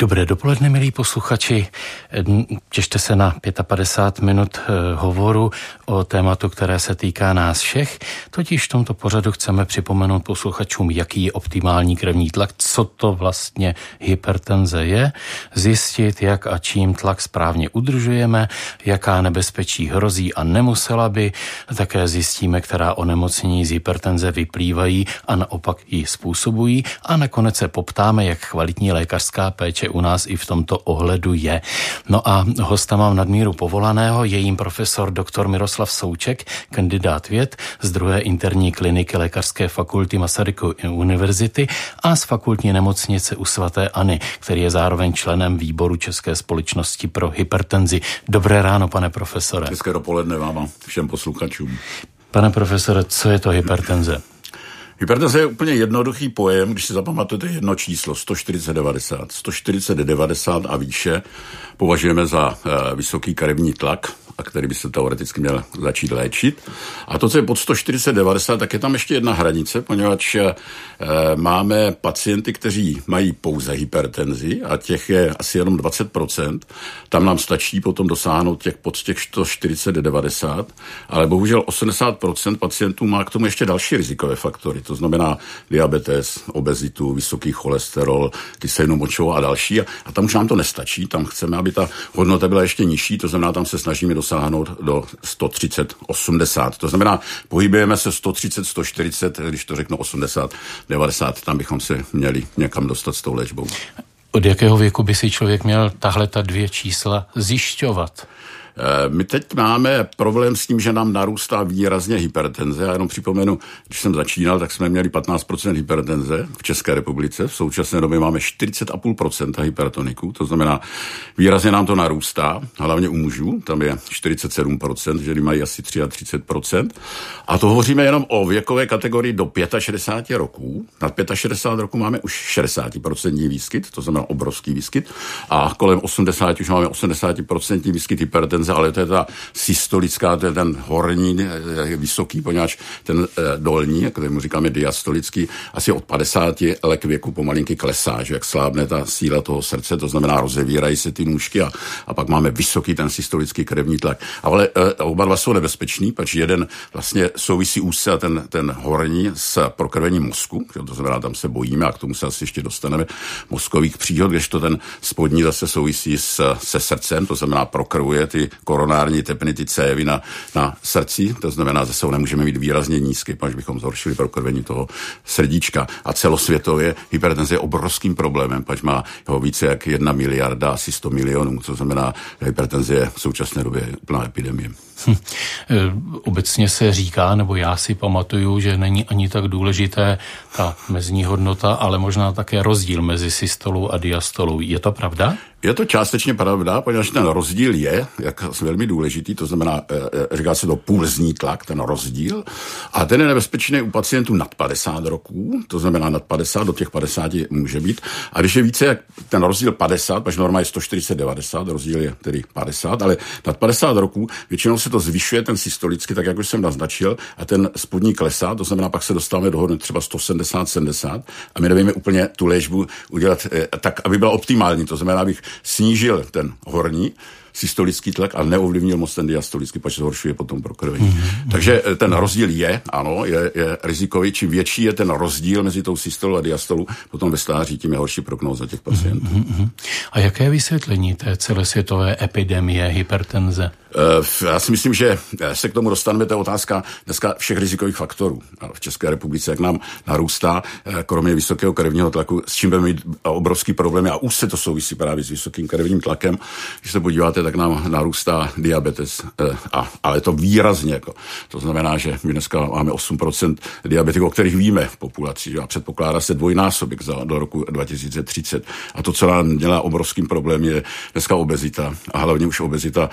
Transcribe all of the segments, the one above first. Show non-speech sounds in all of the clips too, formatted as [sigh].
Dobré dopoledne, milí posluchači. Těšte se na 55 minut eh, hovoru o tématu, které se týká nás všech. Totiž v tomto pořadu chceme připomenout posluchačům, jaký je optimální krevní tlak, co to vlastně hypertenze je, zjistit, jak a čím tlak správně udržujeme, jaká nebezpečí hrozí a nemusela by. Také zjistíme, která onemocnění z hypertenze vyplývají a naopak ji způsobují. A nakonec se poptáme, jak kvalitní lékařská péče u nás i v tomto ohledu je. No a hosta mám nadmíru povolaného, je jím profesor dr. Miroslav Souček, kandidát věd z druhé interní kliniky Lékařské fakulty Masaryku univerzity a z fakultní nemocnice u svatéAny, který je zároveň členem výboru České společnosti pro hypertenzi. Dobré ráno, pane profesore. Hezké dopoledne vám a všem posluchačům. Pane profesore, co je to hypertenze? Hypertenze je úplně jednoduchý pojem, když si zapamatujete jedno číslo, 140-90. 140-90 a výše považujeme za e, vysoký krevní tlak, a který by se teoreticky měl začít léčit. A to, co je pod 140-90, tak je tam ještě jedna hranice, poněvadž e, máme pacienty, kteří mají pouze hypertenzi a těch je asi jenom 20%. Tam nám stačí potom dosáhnout těch pod těch 140-90, ale bohužel 80% pacientů má k tomu ještě další rizikové faktory, to znamená diabetes, obezitu, vysoký cholesterol, kyselinu močovou a další. A, a tam už nám to nestačí, tam chceme, aby ta hodnota byla ještě nižší, to znamená, tam se snažíme dosáhnout do 130-80. To znamená, pohybujeme se 130-140, když to řeknu 80, 90, tam bychom se měli někam dostat s tou léčbou. Od jakého věku by si člověk měl tahle ta dvě čísla zjišťovat? Eh, my teď máme problém s tím, že nám narůstá výrazně hypertenze. Já jenom připomenu, když jsem začínal, tak jsme měli 15% hypertenze v České republice. V současné době máme 40,5% hypertoniků, to znamená, výrazně nám to narůstá, hlavně u mužů, tam je 47%, ženy mají asi 33%. A to hovoříme jenom o věkové kategorii do 65 roků. Nad 65 roku máme už 60% výskyt, to znamená obrovský výskyt. A kolem 80 už máme 80% výskyt hypertenze hypertenze, ale to je ta systolická, to je ten horní, je vysoký, poněvadž ten eh, dolní, jak mu říkáme diastolický, asi od 50 let věku pomalinky klesá, že jak slábne ta síla toho srdce, to znamená rozevírají se ty nůžky a, a pak máme vysoký ten systolický krevní tlak. Ale oba dva jsou nebezpeční, protože jeden vlastně souvisí úzce ten, ten horní s prokrvením mozku, to znamená, tam se bojíme a k tomu se asi ještě dostaneme mozkových příhod, kdežto ten spodní zase souvisí s, se srdcem, to znamená prokrvuje ty koronární tepnity cévy na, na srdci, to znamená, zase ho nemůžeme mít výrazně nízky, až bychom zhoršili prokrvení toho srdíčka. A celosvětově hypertenze je obrovským problémem, pač má ho více jak jedna miliarda, asi 100 milionů, to znamená, že hypertenze je v současné době úplná epidemie. Hm. Obecně se říká, nebo já si pamatuju, že není ani tak důležité ta mezní hodnota, ale možná také rozdíl mezi systolou a diastolou. Je to pravda? Je to částečně pravda, protože ten rozdíl je jak velmi důležitý, to znamená, eh, eh, říká se to pulzní tlak, ten rozdíl, a ten je nebezpečný u pacientů nad 50 roků, to znamená nad 50, do těch 50 může být. A když je více jak ten rozdíl 50, protože norma je 140-90, rozdíl je tedy 50, ale nad 50 roků většinou se to zvyšuje ten systolicky, tak jak už jsem naznačil, a ten spodní klesá, to znamená, pak se dostáváme do třeba 170-70 a my nevíme úplně tu léčbu udělat eh, tak, aby byla optimální, to znamená, abych snížil ten horní, systolický tlak a neovlivnil moc ten diastolický, protože zhoršuje potom prokrvení. Mm-hmm. Takže eh, ten rozdíl je, ano, je, je rizikový. Čím větší je ten rozdíl mezi tou systolou a diastolou, potom ve stáří, tím je horší prognóza těch pacientů. Mm-hmm. A jaké je vysvětlení té celosvětové epidemie hypertenze? Eh, já si myslím, že eh, se k tomu dostaneme, to je otázka dneska všech rizikových faktorů v České republice, jak nám narůstá, eh, kromě vysokého krevního tlaku, s čím budeme mít obrovský problémy a už se to souvisí právě s vysokým krevním tlakem. Když se podíváte, tak nám narůstá diabetes, a, ale to výrazně. Jako. To znamená, že my dneska máme 8% diabetiků, o kterých víme v populaci a předpokládá se dvojnásobek za, do roku 2030. A to, co nám dělá obrovským problém, je dneska obezita a hlavně už obezita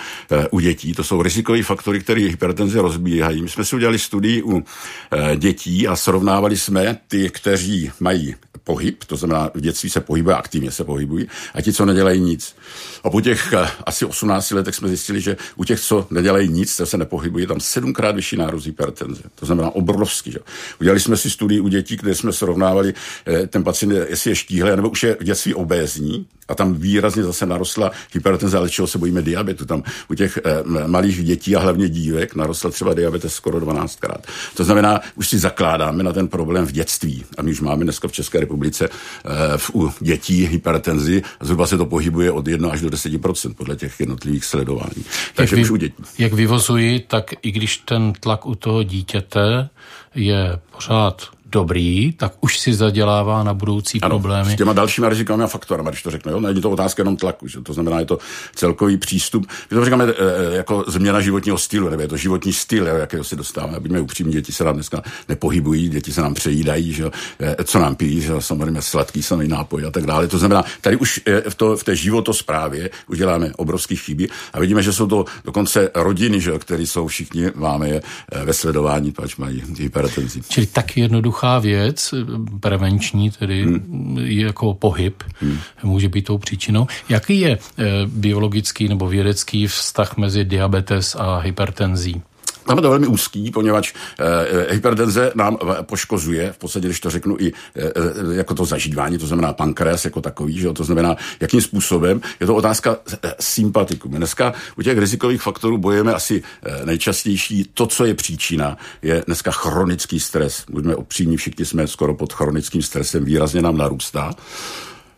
u dětí. To jsou rizikové faktory, které hypertenze rozbíhají. My jsme si udělali studii u e, dětí a srovnávali jsme ty, kteří mají pohyb, to znamená v dětství se pohybuje, aktivně se pohybují, a ti, co nedělají nic. A po těch eh, asi 18 letech jsme zjistili, že u těch, co nedělají nic, se nepohybují, tam sedmkrát vyšší nárůst hypertenze. To znamená obrovský. Že? Udělali jsme si studii u dětí, kde jsme srovnávali eh, ten pacient, jestli je štíhlý, nebo už je v dětství obézní, a tam výrazně zase narostla hypertenze, ale čeho se bojíme diabetu. Tam u těch eh, malých dětí a hlavně dívek narostl třeba diabetes skoro 12krát. To znamená, už si zakládáme na ten problém v dětství. A my už máme dneska v České republice eh, v, u dětí hypertenzi, zhruba se to pohybuje od 1 až do 10% podle těch jednotlivých sledování. Takže jak, vy, už u dětí. jak vyvozuji, tak i když ten tlak u toho dítěte je pořád dobrý, tak už si zadělává na budoucí ano, problémy. S těma dalšíma rizikovými faktory, když to řeknu. Jo? Není to otázka jenom tlaku, že? to znamená, je to celkový přístup. My to říkáme e, jako změna životního stylu, nebo je to životní styl, jakého si dostáváme. Buďme upřímní, děti se nám dneska nepohybují, děti se nám přejídají, že? E, co nám pijí, že? samozřejmě sladký samý nápoj a tak dále. To znamená, tady už v, to, v té životosprávě už děláme obrovské chyby a vidíme, že jsou to dokonce rodiny, že? které jsou všichni, máme je ve sledování, pač mají hypertenzi. Čili tak jednoduché jednoduchá věc, prevenční, tedy hmm. jako pohyb, hmm. může být tou příčinou. Jaký je eh, biologický nebo vědecký vztah mezi diabetes a hypertenzí? Je to velmi úzký, poněvadž e, hypertenze nám poškozuje, v podstatě, když to řeknu, i e, jako to zažívání, to znamená pankreas jako takový, že to znamená, jakým způsobem, je to otázka e, sympatiku. My dneska u těch rizikových faktorů bojujeme asi e, nejčastější, to, co je příčina, je dneska chronický stres. Buďme opřímní, všichni jsme skoro pod chronickým stresem, výrazně nám narůstá.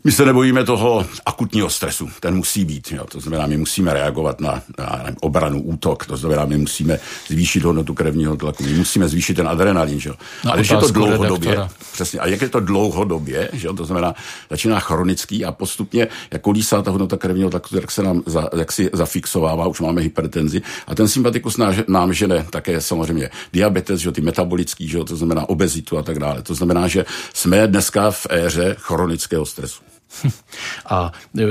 My se nebojíme toho akutního stresu, ten musí být. Jo. To znamená, my musíme reagovat na, na obranu, útok, to znamená, my musíme zvýšit hodnotu krevního tlaku, my musíme zvýšit ten adrenalin. Že? Ale když je to dlouhodobě, redaktora. přesně, a jak je to dlouhodobě, že? to znamená, začíná chronický a postupně, jak kolísá ta hodnota krevního tlaku, tak se nám za, jak si zafixovává, už máme hypertenzi a ten sympatikus nám, nám žene také samozřejmě diabetes, že? ty metabolický, že? to znamená obezitu a tak dále. To znamená, že jsme dneska v éře chronického stresu. A e,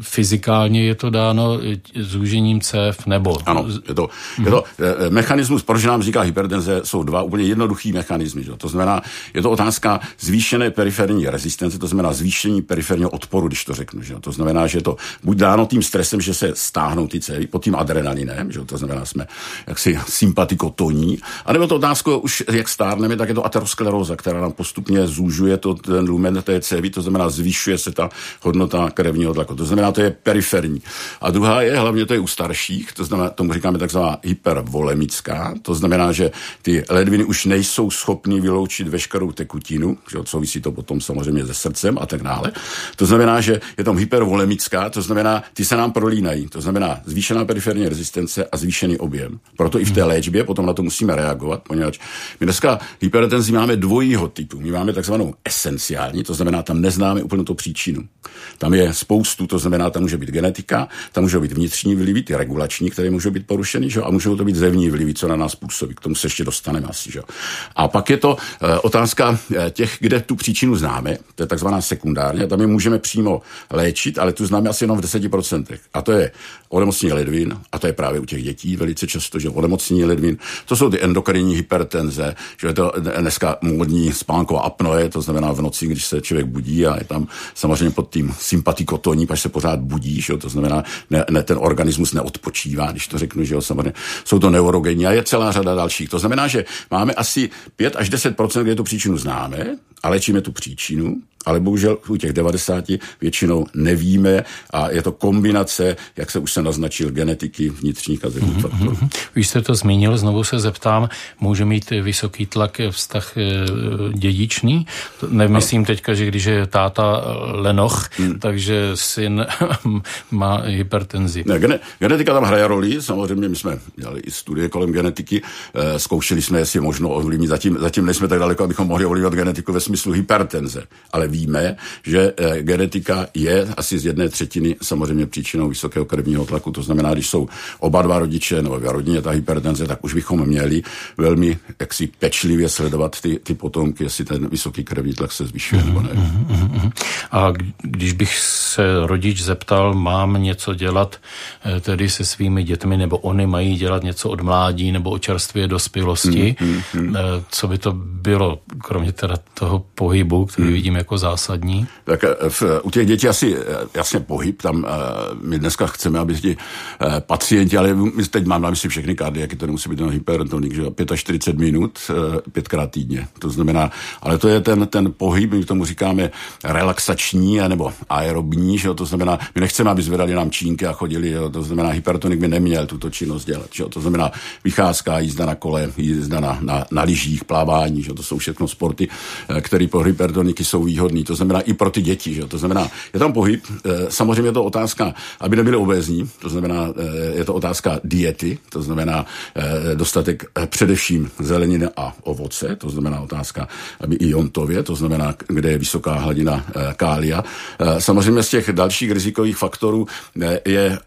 fyzikálně je to dáno zúžením cév nebo... Ano, je to, je to mm-hmm. mechanismus, proč nám říká hypertenze, jsou dva úplně jednoduchý mechanismy. Že? To znamená, je to otázka zvýšené periferní rezistence, to znamená zvýšení periferního odporu, když to řeknu. Že? To znamená, že je to buď dáno tím stresem, že se stáhnou ty cévy pod tím adrenalinem, že? to znamená, jsme jaksi sympatikotoní, anebo to otázka už, jak stárneme, tak je to ateroskleróza, která nám postupně zúžuje to, ten lumen té cévy, to znamená, zvyšuje se ta hodnota krevního tlaku. To znamená, to je periferní. A druhá je, hlavně to je u starších, to znamená, tomu říkáme takzvaná hypervolemická, to znamená, že ty ledviny už nejsou schopny vyloučit veškerou tekutinu, že souvisí to potom samozřejmě se srdcem a tak dále. To znamená, že je tam hypervolemická, to znamená, ty se nám prolínají, to znamená zvýšená periferní rezistence a zvýšený objem. Proto i v té léčbě potom na to musíme reagovat, poněvadž my dneska hypertenzi máme dvojího typu. My máme takzvanou esenciální, to znamená, tam neznáme úplně to příčinu příčinu. Tam je spoustu, to znamená, tam může být genetika, tam můžou být vnitřní vlivy, ty regulační, které můžou být porušeny, že? a můžou to být zevní vlivy, co na nás působí. K tomu se ještě dostaneme asi. Že? A pak je to e, otázka e, těch, kde tu příčinu známe, to je takzvaná sekundární, a tam je můžeme přímo léčit, ale tu známe asi jenom v 10%. A to je onemocnění ledvin, a to je právě u těch dětí velice často, že onemocnění ledvin, to jsou ty endokrinní hypertenze, že je to dneska módní spánková apnoe, to znamená v noci, když se člověk budí a je tam samozřejmě pod tím sympatikotoní, až se pořád budíš, jo, to znamená, ne, ne, ten organismus neodpočívá, když to řeknu, že jo, samozřejmě jsou to neurogenní a je celá řada dalších. To znamená, že máme asi 5 až 10% kde tu příčinu známe, a léčíme tu příčinu, ale bohužel u těch 90 většinou nevíme a je to kombinace, jak se už se naznačil, genetiky vnitřních a zevních mm-hmm. faktorů. Vy jste to zmínil, znovu se zeptám, může mít vysoký tlak vztah e, dědičný? Nemyslím teďka, že když je táta lenoch, hmm. takže syn [laughs] má hypertenzi. Ne, gene, genetika tam hraje roli, samozřejmě my jsme dělali i studie kolem genetiky, e, zkoušeli jsme, jestli možno ovlivnit, zatím, zatím nejsme tak daleko, abychom mohli ovlivňovat genetiku ve smyslu hypertenze, ale víme, že eh, genetika je asi z jedné třetiny samozřejmě příčinou vysokého krevního tlaku. To znamená, když jsou oba dva rodiče nebo v rodině ta hypertenze, tak už bychom měli velmi jaksi pečlivě sledovat ty, ty potomky, jestli ten vysoký krevní tlak se zvyšuje nebo ne. Mhm, mhm, mhm, A když bych se rodič zeptal, mám něco dělat eh, tedy se svými dětmi, nebo oni mají dělat něco od mládí nebo od čerstvě dospělosti, mm, mm, mm. co by to bylo, kromě teda toho pohybu, který hmm. vidím jako zásadní? Tak v, u těch dětí asi jasně pohyb, tam my dneska chceme, aby ti pacienti, ale my teď mám na mysli všechny kardiaky, to nemusí být ten hypertonik, že 45 minut, pětkrát týdně. To znamená, ale to je ten, ten pohyb, my tomu říkáme relaxační nebo aerobní, že to znamená, my nechceme, aby zvedali nám čínky a chodili, že to znamená, hypertonik by neměl tuto činnost dělat, že to znamená vycházka, jízda na kole, jízda na, na, na lyžích, plávání, že to jsou všechno sporty, eh, které pro hypertoniky jsou výhodné. To znamená i pro ty děti, že to znamená, je tam pohyb, eh, samozřejmě je to otázka, aby nebyli obézní, to znamená, eh, je to otázka diety, to znamená dostatek především zeleniny a ovoce, to znamená otázka, aby i jontově, to znamená, kde je vysoká hladina kália. Samozřejmě z těch dalších rizikových faktorů je,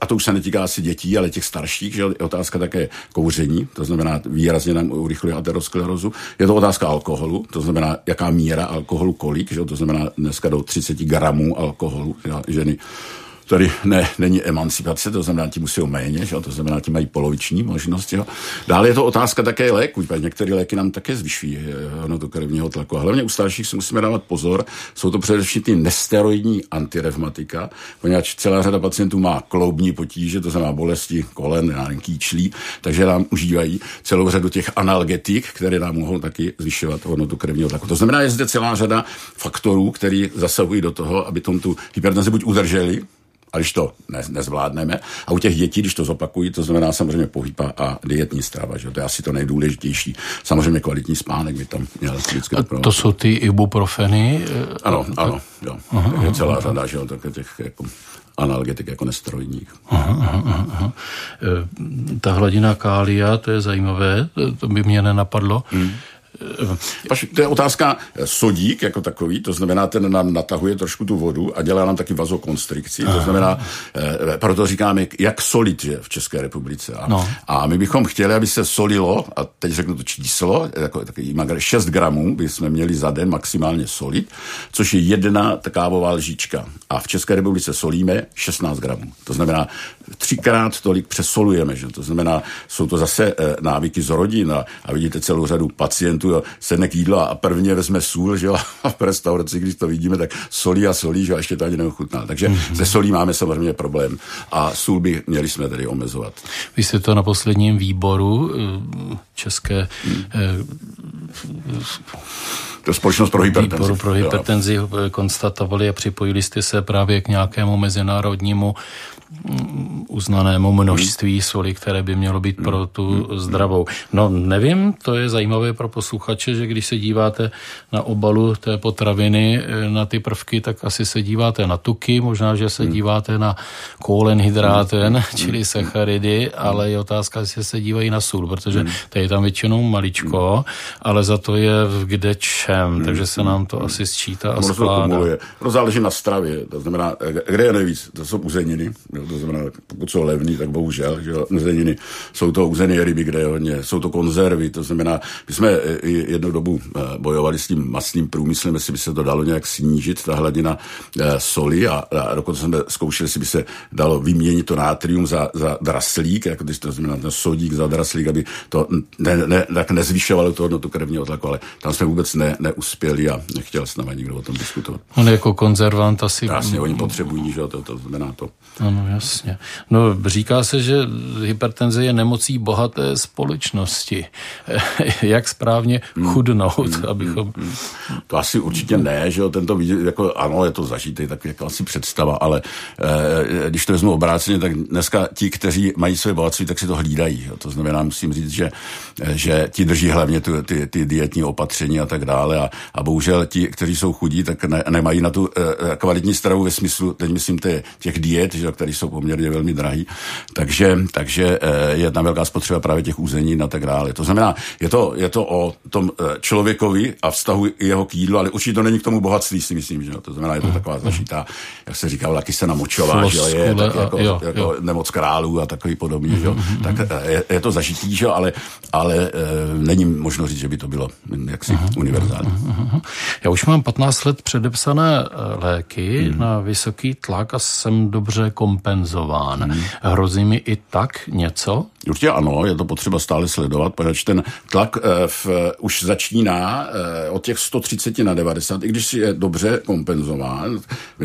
a to už se netýká asi dětí, ale těch starších, že je otázka také kouření, to znamená výrazně nám urychluje aterosklerozu. Je to otázka alkoholu, to znamená, jaká míra alkoholu, kolik, že to znamená dneska do 30 gramů alkoholu ženy tady ne, není emancipace, to znamená, ti musí méně, že? to znamená, ti mají poloviční možnost. Jo? Dále je to otázka také léku, některé léky nám také zvyšují eh, to krevního tlaku. A hlavně u starších si musíme dávat pozor, jsou to především ty nesteroidní antirevmatika, poněvadž celá řada pacientů má kloubní potíže, to znamená bolesti kolen, kýčlí, takže nám užívají celou řadu těch analgetik, které nám mohou taky zvyšovat hodnotu krevního tlaku. To znamená, je zde celá řada faktorů, které zasahují do toho, aby tom tu hypertenzi buď udrželi, a když to ne, nezvládneme, a u těch dětí, když to zopakují, to znamená samozřejmě pohyb a dietní strava, že to je asi to nejdůležitější. Samozřejmě kvalitní spánek by tam měl vždycky a To jsou ty ibuprofeny? Ano, ano, jo. Aha, je celá aha. řada, že jo, tak těch jako analgetik jako nesteroidních. Aha, aha, aha. E, ta hladina kália, to je zajímavé, to by mě nenapadlo. Hmm. Paž, to je otázka eh, sodík jako takový, to znamená, ten nám natahuje trošku tu vodu a dělá nám taky vazokonstrikci, to znamená, eh, proto říkáme, jak solit je v České republice. A, no. a my bychom chtěli, aby se solilo, a teď řeknu to číslo, jako takový 6 gramů bychom měli za den maximálně solit, což je jedna kávová lžička. A v České republice solíme 16 gramů. To znamená, třikrát tolik přesolujeme, že to znamená, jsou to zase eh, návyky z rodin a, a vidíte celou řadu pacientů, tu sedne k jídlu a prvně vezme sůl, že jo, [laughs] a v restauraci, když to vidíme, tak solí a solí, že jo, a ještě to ani neochutná. Takže mm-hmm. ze solí máme samozřejmě problém a sůl by měli jsme tedy omezovat. Vy jste to na posledním výboru eh, České hmm. to společnost pro hypertenzi. Výboru pro hypertenzi jo. konstatovali a připojili jste se právě k nějakému mezinárodnímu uznanému množství soli, které by mělo být pro tu zdravou. No nevím, to je zajímavé pro posluchače, že když se díváte na obalu té potraviny, eh, na ty prvky, tak asi se díváte na tuky, možná, že se díváte na kólen hydráten, [laughs] čili sacharidy, ale je otázka, jestli se dívají na sůl, protože to je tam většinou maličko, ale za to je v kde čem, takže se nám to asi sčítá a skládá. To záleží na stravě, to znamená, eh, kde je nejvíc, to jsou uzeniny, to znamená, pokud jsou levný, tak bohužel, že zeleniny jsou to uzené ryby, kde je hodně, jsou to konzervy, to znamená, my jsme jednu dobu eh, bojovali s tím masným průmyslem, jestli by se to dalo nějak snížit, ta hladina eh, soli a, a dokonce jsme zkoušeli, jestli by se dalo vyměnit to nátrium za, za draslík, jako když to znamená ten sodík za draslík, aby to ne, ne, tak nezvyšovalo to hodnotu krevního tlaku, ale tam jsme vůbec ne, neuspěli a nechtěl s námi nikdo o tom diskutovat. On jako konzervant asi... Jasně, oni potřebují, že to, to znamená to. Ano, jasně. No, říká se, že hypertenze je nemocí bohaté společnosti. [laughs] Jak správně hmm. chudnout, hmm. abychom... Hmm. To asi určitě ne, že jo, tento vidět, jako ano, je to zažitý, tak jako asi představa, ale eh, když to vezmu obráceně, tak dneska ti, kteří mají své bohatství, tak si to hlídají. Jo. To znamená, musím říct, že, že ti drží hlavně tu, ty, ty dietní opatření a tak dále a, a bohužel ti, kteří jsou chudí, tak ne, nemají na tu eh, kvalitní stravu ve smyslu, teď myslím, těch diet, že, které jsou poměrně velmi drahý. Takže, takže eh, je tam velká spotřeba právě těch úzení a tak dále. To znamená, je to, je to o tom eh, člověkovi a vztahu jeho k jídlu, ale určitě to není k tomu bohatství, si myslím, že to znamená, je to taková zašitá, jak se říká, laky se namočová, že je tak jako, jo, jako jo. nemoc králů a takový podobný, že mm-hmm. tak eh, je, je, to zažitý, že ale, ale e, není možno říct, že by to bylo jaksi mm-hmm. univerzální. Mm-hmm. Já už mám 15 let předepsané léky mm. na vysoký tlak a jsem dobře kompenzován. Hmm. Hrozí mi i tak něco? Určitě ano, je to potřeba stále sledovat, protože ten tlak eh, v, už začíná eh, od těch 130 na 90, i když si je dobře kompenzován,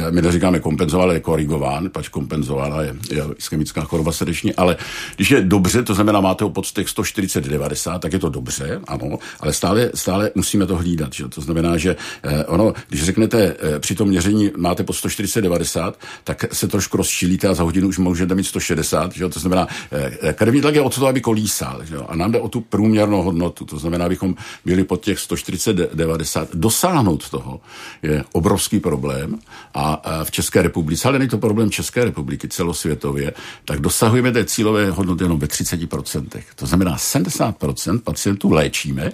my neříkáme kompenzován, ale je korigován, pač kompenzována je, je ischemická choroba srdeční, ale když je dobře, to znamená, máte ho pod těch 140-90, tak je to dobře, ano, ale stále, stále musíme to hlídat. Že? To znamená, že eh, ono, když řeknete eh, při tom měření máte po 140-90, tak se trošku rozčílíte a za hodinu už můžete mít 160. Že? To znamená, eh, krevní tlak je o to, aby kolísal. Že? A nám jde o tu průměrnou hodnotu. To znamená, abychom byli pod těch 140-90. Dosáhnout toho je obrovský problém a v České republice, ale není to problém České republiky celosvětově, tak dosahujeme té cílové hodnoty jenom ve 30%. To znamená, 70% pacientů léčíme,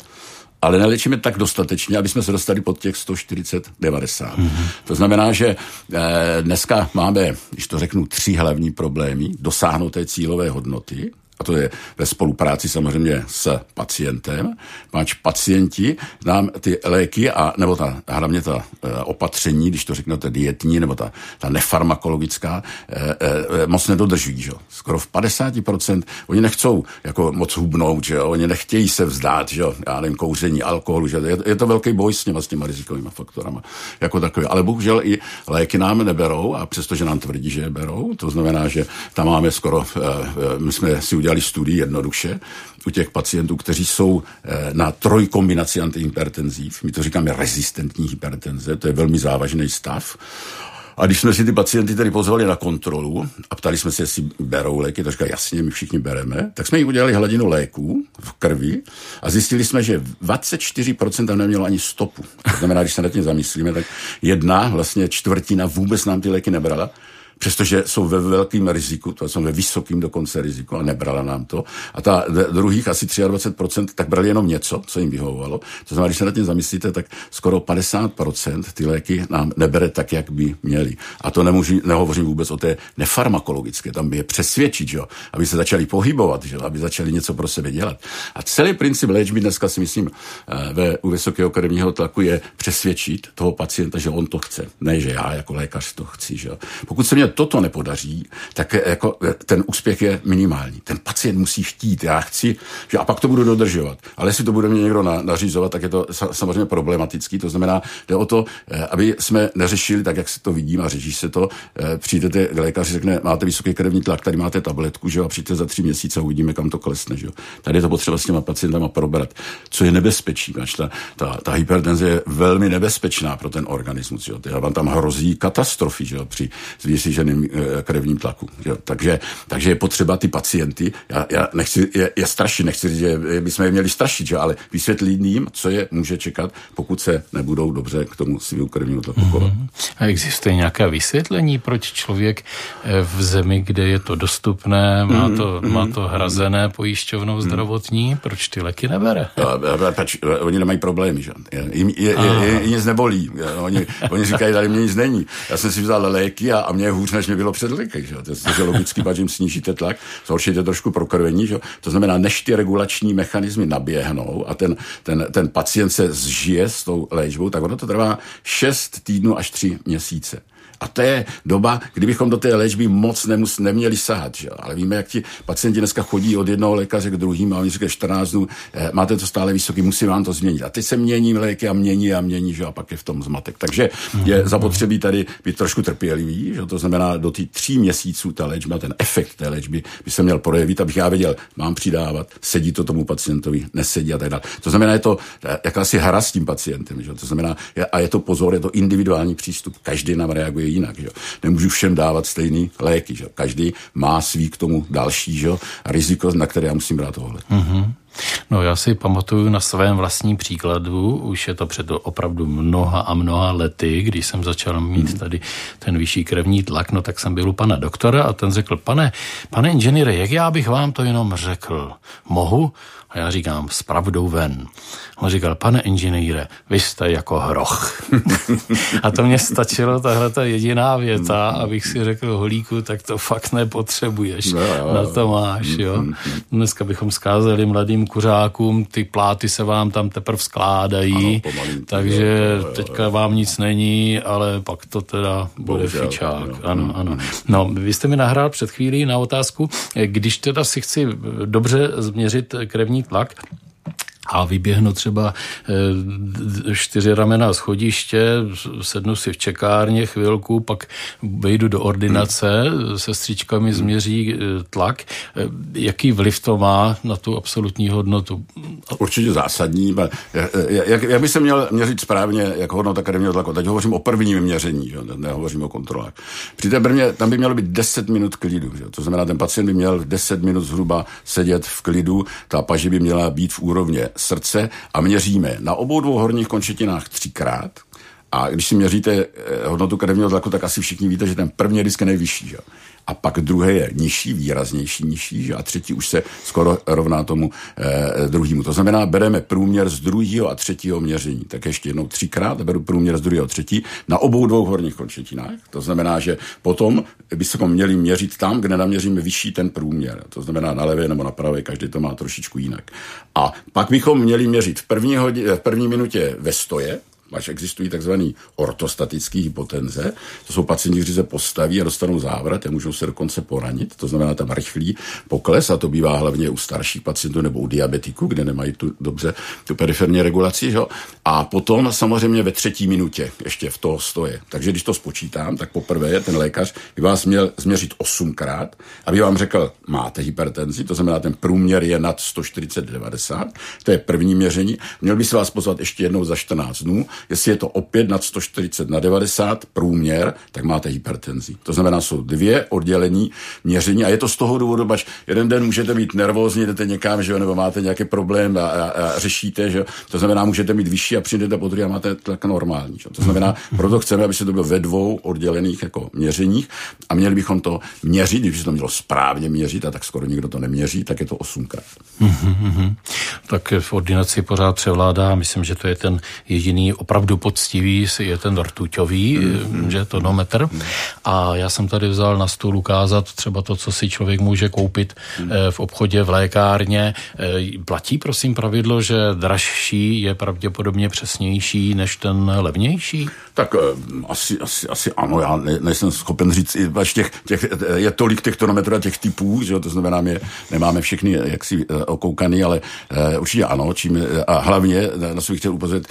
ale neléčíme tak dostatečně, aby jsme se dostali pod těch 140-90. Mm-hmm. To znamená, že eh, dneska máme, když to řeknu, tři hlavní problémy, dosáhnout té cílové hodnoty, a to je ve spolupráci samozřejmě s pacientem, páč pacienti nám ty léky a nebo ta, hlavně ta e, opatření, když to řeknete dietní nebo ta, ta nefarmakologická, e, e, moc nedodržují. Že? Skoro v 50% oni nechcou jako moc hubnout, že oni nechtějí se vzdát, že já nevím, kouření, alkoholu, že je, je to velký boj s těma, s těma rizikovými faktorama jako takový. Ale bohužel i léky nám neberou a přestože nám tvrdí, že je berou, to znamená, že tam máme skoro, my jsme si udělali udělali studii jednoduše u těch pacientů, kteří jsou eh, na trojkombinaci antihypertenziv. My to říkáme rezistentní hypertenze, to je velmi závažný stav. A když jsme si ty pacienty tady pozvali na kontrolu a ptali jsme se, jestli berou léky, to říká jasně, my všichni bereme, tak jsme jim udělali hladinu léků v krvi a zjistili jsme, že 24% tam nemělo ani stopu. To znamená, když se nad tím zamyslíme, tak jedna, vlastně čtvrtina vůbec nám ty léky nebrala přestože jsou ve velkém riziku, to jsou ve vysokém dokonce riziku a nebrala nám to. A ta druhých asi 23% tak brali jenom něco, co jim vyhovovalo. To znamená, když se nad tím zamyslíte, tak skoro 50% ty léky nám nebere tak, jak by měli. A to nemůžu, nehovořím vůbec o té nefarmakologické, tam by je přesvědčit, že? aby se začali pohybovat, že? aby začali něco pro sebe dělat. A celý princip léčby dneska si myslím eh, ve, u vysokého krevního tlaku je přesvědčit toho pacienta, že on to chce. Ne, že já jako lékař to chci. Že? Pokud se mě toto nepodaří, tak jako ten úspěch je minimální. Ten pacient musí chtít, já chci, že a pak to budu dodržovat. Ale jestli to bude mě někdo na, nařizovat, tak je to samozřejmě problematický. To znamená, jde o to, eh, aby jsme neřešili tak, jak se to vidím a řeší se to. Eh, přijdete k lékaři, řekne, máte vysoký krevní tlak, tady máte tabletku, že a přijďte za tři měsíce a uvidíme, kam to klesne. Že? Tady je to potřeba s těma pacientama probrat, co je nebezpečí. Ta, ta, ta hypertenze je velmi nebezpečná pro ten organismus. Že? Vám tam hrozí katastrofy že? při zvýšeném eh, krevním tlaku. Jo. Takže, takže je potřeba ty pacienty, já, já nechci je, je strašit, nechci říct, že bychom je měli strašit, že? ale vysvětlit jim, co je může čekat, pokud se nebudou dobře k tomu svým krevnímu tlaku chovat. Mm-hmm. A existuje nějaké vysvětlení, proč člověk eh, v zemi, kde je to dostupné, má to, mm-hmm. má to hrazené pojišťovnou mm-hmm. zdravotní, proč ty léky nebere? Pač, oni nemají problémy, že? Jim je, je, je, je, nic nebolí. Oni, oni říkají, tady mě nic není. Já jsem si vzal léky a, a mě je hůř, než mě bylo před léky. Že? To je pač jim snížíte tlak, zhoršíte trošku prokrvení. Že? To znamená, než ty regulační mechanismy naběhnou a ten, ten, ten pacient se zžije s tou léčbou, tak ono to trvá 6 týdnů až 3 měsíce. A to je doba, kdybychom do té léčby moc nemus, neměli sahat. Že? Ale víme, jak ti pacienti dneska chodí od jednoho lékaře k druhému a oni říkají 14 dnů, eh, máte to stále vysoký, musí vám to změnit. A teď se mění léky a mění a mění, že? a pak je v tom zmatek. Takže je mhm. zapotřebí tady být trošku trpělivý, že? to znamená do těch tří měsíců ta léčba, ten efekt té léčby by se měl projevit, abych já věděl, mám přidávat, sedí to tomu pacientovi, nesedí a tak dále. To znamená, je to eh, jakási hra s tím pacientem. Že? To znamená, a je to pozor, je to individuální přístup. Každý nám reaguje jinak. Že? Nemůžu všem dávat stejný léky. Že? Každý má svý k tomu další že? riziko, na které já musím brát ohled. Mm-hmm. No já si pamatuju na svém vlastním příkladu, už je to před opravdu mnoha a mnoha lety, když jsem začal mít mhm. tady ten vyšší krevní tlak, no tak jsem byl u pana doktora a ten řekl, pane, pane inženýre, jak já bych vám to jenom řekl? Mohu? A já říkám, s pravdou ven. On říkal, pane inženýre, vy jste jako hroch. [laughs] a to mě stačilo, tahle ta jediná věta, abych si řekl, holíku, tak to fakt nepotřebuješ. No, na to máš, jo. Dneska bychom skázali mladým kuřákům, ty pláty se vám tam teprve skládají, ano, takže teďka vám nic není, ale pak to teda bude Bohužel, fičák. Jo. Ano, ano. No, vy jste mi nahrál před chvílí na otázku, když teda si chci dobře změřit krevní tlak, a vyběhnu třeba eh, čtyři ramena schodiště, sednu si v čekárně chvilku, pak vejdu do ordinace, sestřička mi změří eh, tlak. Eh, jaký vliv to má na tu absolutní hodnotu? Určitě zásadní. Jak, jak by se měl měřit správně, jak hodnota krevního tlaku? Teď hovořím o prvním měření, že? nehovořím o kontrolách. Při té prvně, tam by mělo být 10 minut klidu. Že? To znamená, ten pacient by měl 10 minut zhruba sedět v klidu, ta paži by měla být v úrovně srdce a měříme na obou dvou horních končetinách třikrát. A když si měříte eh, hodnotu krevního tlaku, tak asi všichni víte, že ten první disk je nejvyšší. Že? A pak druhé je nižší, výraznější nižší, a třetí už se skoro rovná tomu eh, druhému. To znamená, bereme průměr z druhého a třetího měření. Tak ještě jednou třikrát beru průměr z druhého a třetí na obou dvou horních končetinách. To znamená, že potom bychom měli měřit tam, kde naměříme vyšší ten průměr. To znamená na levé nebo na pravé, každý to má trošičku jinak. A pak bychom měli měřit v první, hodin, v první minutě ve stoje, až existují tzv. ortostatické hypotenze. To jsou pacienti, kteří se postaví a dostanou závrat a můžou se dokonce poranit. To znamená tam rychlý pokles a to bývá hlavně u starších pacientů nebo u diabetiků, kde nemají tu dobře tu periferní regulaci. Že? A potom samozřejmě ve třetí minutě ještě v toho stoje. Takže když to spočítám, tak poprvé ten lékař by vás měl změřit osmkrát, aby vám řekl, máte hypertenzi, to znamená, ten průměr je nad 140-90, to je první měření. Měl by se vás pozvat ještě jednou za 14 dnů, Jestli je to opět nad 140 na 90 průměr, tak máte hypertenzi. To znamená, jsou dvě oddělení měření a je to z toho důvodu, bač jeden den můžete být nervózní, jdete někam, že jo, nebo máte nějaký problém a, a, a řešíte, že To znamená, můžete mít vyšší a přijdete po druhé a máte tlak normální. Že? To znamená, proto chceme, aby se to bylo ve dvou oddělených jako měřeních a měli bychom to měřit, když se to mělo správně měřit, a tak skoro nikdo to neměří, tak je to osmkrát. Mm-hmm. Tak v ordinaci pořád převládá, myslím, že to je ten jediný opravdu poctivý je ten rtuťový, mm. že tonometr. Mm. A já jsem tady vzal na stůl ukázat třeba to, co si člověk může koupit mm. v obchodě, v lékárně. Eh, platí prosím pravidlo, že dražší je pravděpodobně přesnější než ten levnější? Tak eh, asi, asi, asi ano, já ne, nejsem schopen říct, těch, těch, je tolik těch tonometrů a těch typů, že to znamená, my nemáme všechny jaksi okoukaný, ale určitě ano, čím, a hlavně na svých chtěl upozornit,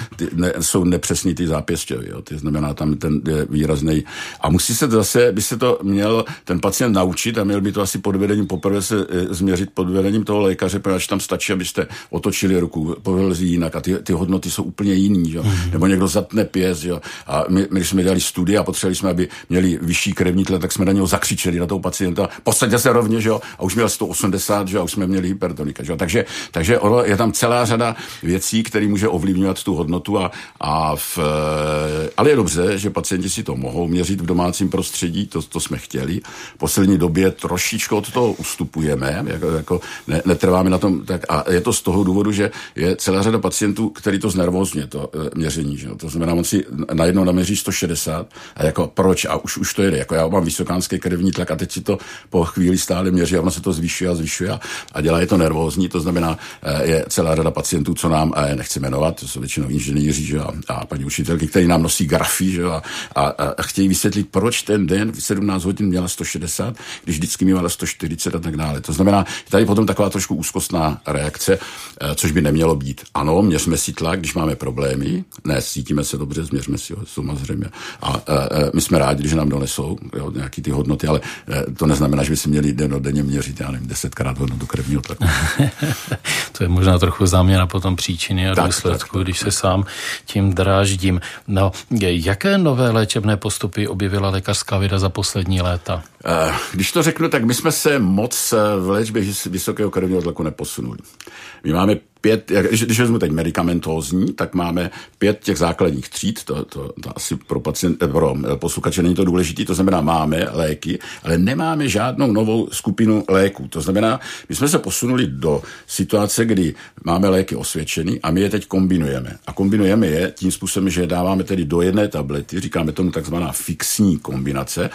jsou nepřesný ty zápěstě, jo, ty znamená tam ten je výrazný. A musí se zase, by se to měl ten pacient naučit a měl by to asi pod vedením poprvé se e, změřit pod vedením toho lékaře, protože tam stačí, abyste otočili ruku, povylzí jinak a ty, ty hodnoty jsou úplně jiný, jo. Mm-hmm. Nebo někdo zatne pěst, jo. A my, my, když jsme dělali studie a potřebovali jsme, aby měli vyšší krevní tlak, tak jsme na něho zakřičeli, na toho pacienta, posadě se rovně, že jo, a už měl 180, že jo, a už jsme měli hypertonika, že jo. Takže, takže ono, je tam celá řada věcí, které může ovlivňovat tu hodnotu a, a v, eh, ale je dobře, že pacienti si to mohou měřit v domácím prostředí, to, to jsme chtěli. V poslední době trošičku od toho ustupujeme, jako, jako ne, netrváme na tom, tak a je to z toho důvodu, že je celá řada pacientů, který to znervozně, to e, měření. Že? To znamená, on si najednou naměří 160 a jako proč a už, už to jede. Jako já mám vysokánský krevní tlak a teď si to po chvíli stále měří a ono se to zvyšuje a zvyšuje a, a dělá je to nervózní. To znamená, e, je celá řada pacientů, co nám, e, nechci jmenovat, to jsou většinou inženýři že? A, paní učitelky, které nám nosí grafy že, a, a, a chtějí vysvětlit, proč ten den v 17 hodin měla 160, když vždycky měla 140 a tak dále. To znamená, tady potom taková trošku úzkostná reakce, eh, což by nemělo být. Ano, měřme si tlak, když máme problémy, ne, cítíme se dobře, změřme si ho samozřejmě. A, a, a my jsme rádi, že nám donesou jo, nějaký ty hodnoty, ale eh, to neznamená, že by si měli den denně měřit, já nevím, desetkrát hodnotu krevního tlaku. [laughs] to je možná trochu záměna potom příčiny a tak, důsledku, tak, když se sám tím dráždím. No, jaké nové léčebné postupy objevila lékařská věda za poslední léta? Eh, když to řeknu, tak my jsme se moc v léčbě vysokého krevního tlaku neposunuli. My máme pět, když, vezmu teď medicamentózní, tak máme pět těch základních tříd, to, to, to asi pro, pacient, eh, pro eh, posluchače není to důležité, to znamená máme léky, ale nemáme žádnou novou skupinu léků. To znamená, my jsme se posunuli do situace, kdy máme léky osvědčený a my je teď kombinujeme. A kombinujeme je tím způsobem, že dáváme tedy do jedné tablety, říkáme tomu takzvaná fixní kombinace.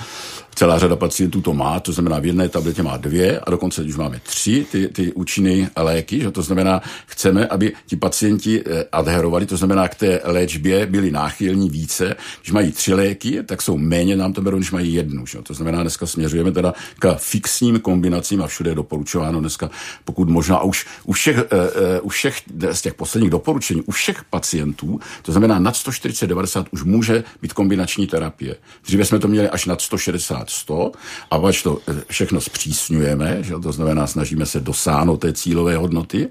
Celá řada pacientů to má, to znamená v jedné tabletě má dvě a dokonce už máme tři ty, ty účinné léky, že to znamená, chceme, aby ti pacienti eh, adherovali, to znamená, k té léčbě byli náchylní více. Když mají tři léky, tak jsou méně, nám to berou, když mají jednu. Že? To znamená, dneska směřujeme teda k fixním kombinacím a všude je doporučováno dneska, pokud možná už u všech, uh, uh, u všech z těch posledních doporučení, u všech pacientů, to znamená nad 140-90 už může být kombinační terapie. Dříve jsme to měli až nad 160-100 a pač to všechno zpřísňujeme, že? to znamená, snažíme se dosáhnout té cílové hodnoty.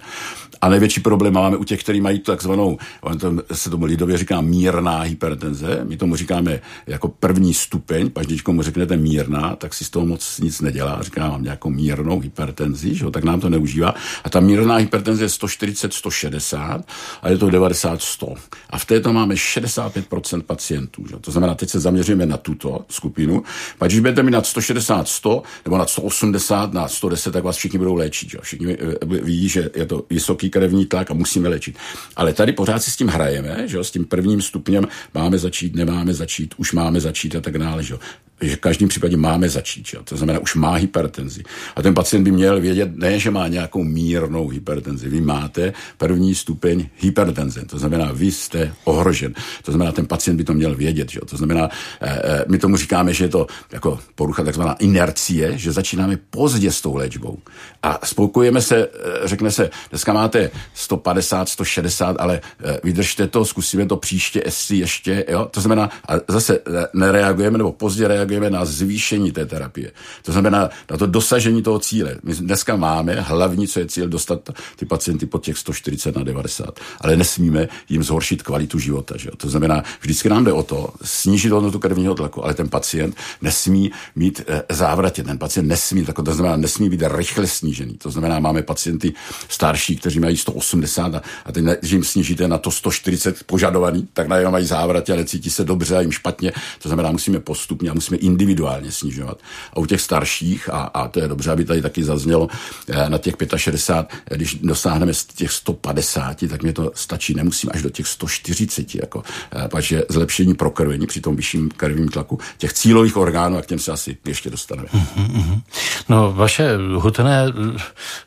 A největší problém máme u těch, kteří mají takzvanou, to, se tomu lidově říká mírná hypertenze, my tomu říkáme jako první stupeň, pak když mu řeknete mírná, tak si z toho moc nic nedělá, říká mám nějakou mírnou hypertenzi, že? tak nám to neužívá. A ta mírná hypertenze je 140, 160 a je to 90, 100. A v této máme 65% pacientů. Že? To znamená, teď se zaměříme na tuto skupinu. Pak když budete mít nad 160, 100 nebo nad 180, na 110, tak vás všichni budou léčit. Že? Všichni eh, ví, že je to vysoký krevní tlak a musíme léčit. Ale tady pořád si s tím hrajeme, že? s tím prvním stupněm máme začít, nemáme začít, už máme začít a tak dále. Že? Že v každém případě máme začít. Že? To znamená, už má hypertenzi. A ten pacient by měl vědět, ne, že má nějakou mírnou hypertenzi. Vy máte první stupeň hypertenze. To znamená, vy jste ohrožen. To znamená, ten pacient by to měl vědět. Že? To znamená, eh, eh, my tomu říkáme, že je to jako porucha takzvaná inercie, že začínáme pozdě s tou léčbou. A spokojíme se, eh, řekne se, dneska máte 150, 160, ale vydržte to, zkusíme to příště, jestli ještě, jo? To znamená, a zase nereagujeme nebo pozdě reagujeme reagujeme na zvýšení té terapie. To znamená na to dosažení toho cíle. My dneska máme hlavní, co je cíl, dostat ty pacienty pod těch 140 na 90, ale nesmíme jim zhoršit kvalitu života. Že? To znamená, vždycky nám jde o to snížit hodnotu krevního tlaku, ale ten pacient nesmí mít e, závratě, ten pacient nesmí, tak to znamená, nesmí být rychle snížený. To znamená, máme pacienty starší, kteří mají 180 a, a teď, když jim snížíte na to 140 požadovaný, tak najednou mají závratě, ale cítí se dobře a jim špatně. To znamená, musíme postupně a musíme individuálně snižovat. A u těch starších, a, a to je dobře, aby tady taky zaznělo, eh, na těch 65, eh, když dosáhneme z těch 150, tak mě to stačí, nemusím až do těch 140, jako, eh, protože zlepšení prokrvení při tom vyšším krevním tlaku těch cílových orgánů, a k těm se asi ještě dostaneme. Mm-hmm. No, vaše hutné,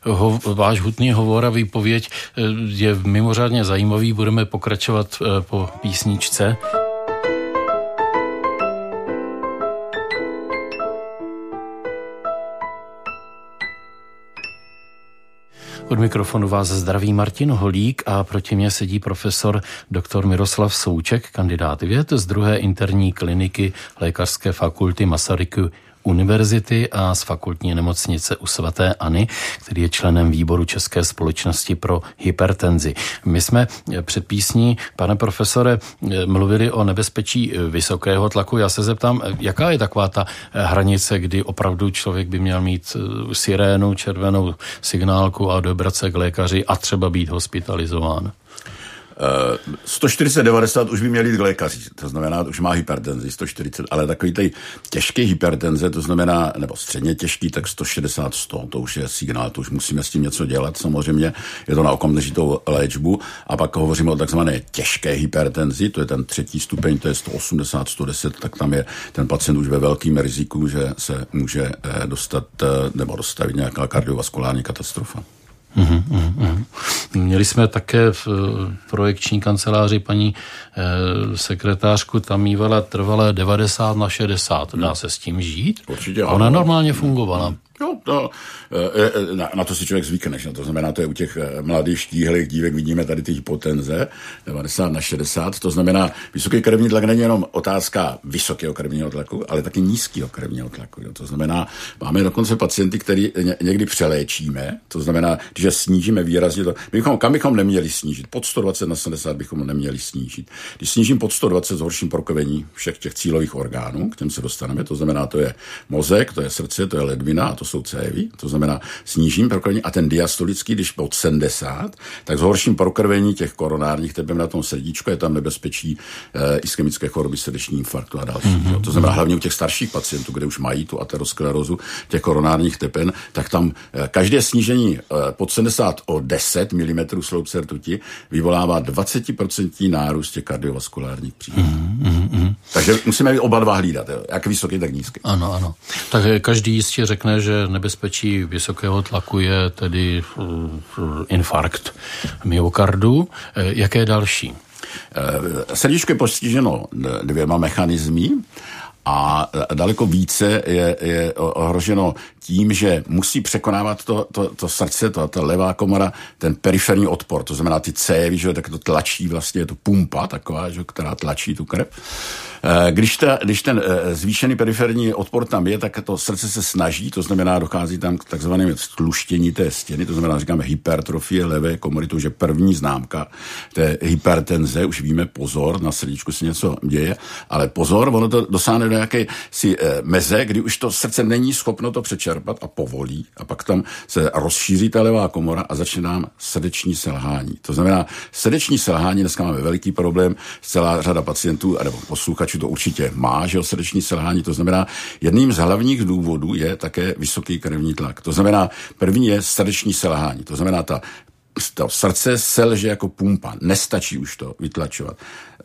ho, váš hutný hovor a výpověď je mimořádně zajímavý, budeme pokračovat po písničce. Od mikrofonu vás zdraví Martin Holík a proti mě sedí profesor dr. Miroslav Souček, kandidát věd z druhé interní kliniky Lékařské fakulty Masaryky univerzity a z fakultní nemocnice u svaté Ani, který je členem výboru České společnosti pro hypertenzi. My jsme před písní, pane profesore, mluvili o nebezpečí vysokého tlaku. Já se zeptám, jaká je taková ta hranice, kdy opravdu člověk by měl mít sirénu, červenou signálku a dobrat se k lékaři a třeba být hospitalizován? 140-90 už by měli jít k lékaři, to znamená, už má hypertenzi, 140, ale takový tej těžký hypertenze, to znamená, nebo středně těžký, tak 160-100, to už je signál, to už musíme s tím něco dělat, samozřejmě, je to na okamžitou léčbu. A pak hovoříme o takzvané těžké hypertenzi, to je ten třetí stupeň, to je 180-110, tak tam je ten pacient už ve velkém riziku, že se může eh, dostat eh, nebo dostavit nějaká kardiovaskulární katastrofa. Uhum, uhum. Měli jsme také v eh, projekční kanceláři paní eh, sekretářku, tam mývala trvalé 90 na 60. Dá se s tím žít? Určitě. Ona normálně fungovala. No, to, eh, eh, na, na to si člověk zvykne. No, to znamená, to je u těch eh, mladých štíhlých dívek, vidíme tady ty hypotenze, 90 na 60. To znamená, vysoký krevní tlak není jenom otázka vysokého krevního tlaku, ale taky nízkého krevního tlaku. Jo. To znamená, máme dokonce pacienty, který někdy přeléčíme, to znamená, když snížíme výrazně to, bychom, kam bychom neměli snížit? Pod 120 na 70 bychom neměli snížit. Když snížím pod 120, zhorším prokovení všech těch cílových orgánů, k těm se dostaneme, to znamená, to je mozek, to je srdce, to je ledvina a to jsou cévy, to znamená snížím prokrvení a ten diastolický, když pod 70, tak zhorším prokrvení těch koronárních tepem na tom srdíčku, je tam nebezpečí e, ischemické choroby, srdeční infarktu a další. Mm-hmm. To znamená hlavně u těch starších pacientů, kde už mají tu aterosklerózu těch koronárních tepen, tak tam e, každé snížení e, pod 70 o 10 mm sloupce rtuti vyvolává 20% nárůst těch kardiovaskulárních příjmů. Mm-hmm. Takže musíme oba dva hlídat, jo, jak vysoký, tak nízký. Ano, ano. Tak každý jistě řekne, že nebezpečí vysokého tlaku je tedy uh, infarkt myokardu. Eh, jaké další? Eh, srdíčko je postiženo dvěma mechanizmy a daleko více je, je ohroženo tím, že musí překonávat to, to, to srdce, to, ta levá komora, ten periferní odpor, to znamená ty cévy, že tak to tlačí vlastně, je to pumpa taková, že, která tlačí tu krev. Eh, když, ta, když ten eh, zvýšený periferní odpor tam je, tak to srdce se snaží, to znamená, dochází tam k takzvanému tluštění té stěny, to znamená, říkáme hypertrofie levé komory, to je první známka té hypertenze, už víme, pozor, na srdíčku se něco děje, ale pozor, ono to dosáhne do nějaké si eh, meze, kdy už to srdce není schopno to přečerpat a povolí, a pak tam se rozšíří ta levá komora a začne nám srdeční selhání. To znamená, srdeční selhání, dneska máme veliký problém, celá řada pacientů, nebo posluchačů posluchačů to určitě má, že srdeční selhání. To znamená, jedním z hlavních důvodů je také vysoký krevní tlak. To znamená, první je srdeční selhání. To znamená, ta to srdce selže jako pumpa, nestačí už to vytlačovat.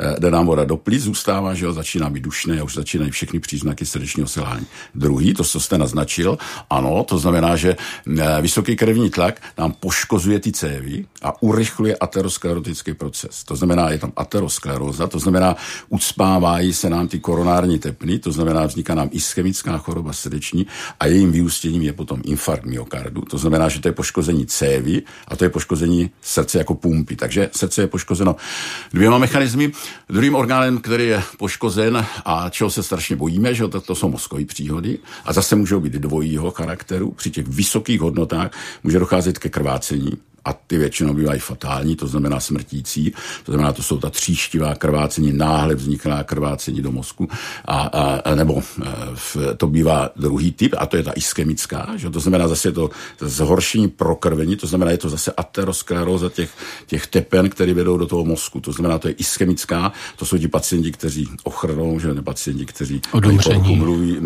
Eh, jde nám voda do plic, zůstává, že jo, začíná být dušné a už začínají všechny příznaky srdečního selhání. Druhý, to, co jste naznačil, ano, to znamená, že eh, vysoký krevní tlak nám poškozuje ty cévy a urychluje aterosklerotický proces. To znamená, je tam ateroskleróza, to znamená, ucpávají se nám ty koronární tepny, to znamená, vzniká nám ischemická choroba srdeční a jejím vyústěním je potom infarkt myokardu. To znamená, že to je poškození cévy a to je poškození srdce jako pumpy. Takže srdce je poškozeno dvěma mechanizmy. Druhým orgánem, který je poškozen a čeho se strašně bojíme, že to, to jsou mozkové příhody a zase můžou být dvojího charakteru. Při těch vysokých hodnotách může docházet ke krvácení a ty většinou bývají fatální, to znamená smrtící, to znamená, to jsou ta tříštivá krvácení, náhle vzniklá krvácení do mozku, a, a, nebo e, v, to bývá druhý typ, a to je ta ischemická, že? to znamená zase to zhoršení prokrvení, to znamená, je to zase ateroskleróza těch, těch tepen, které vedou do toho mozku, to znamená, to je ischemická, to jsou ti pacienti, kteří ochrnou, že ne pacienti, kteří mluví,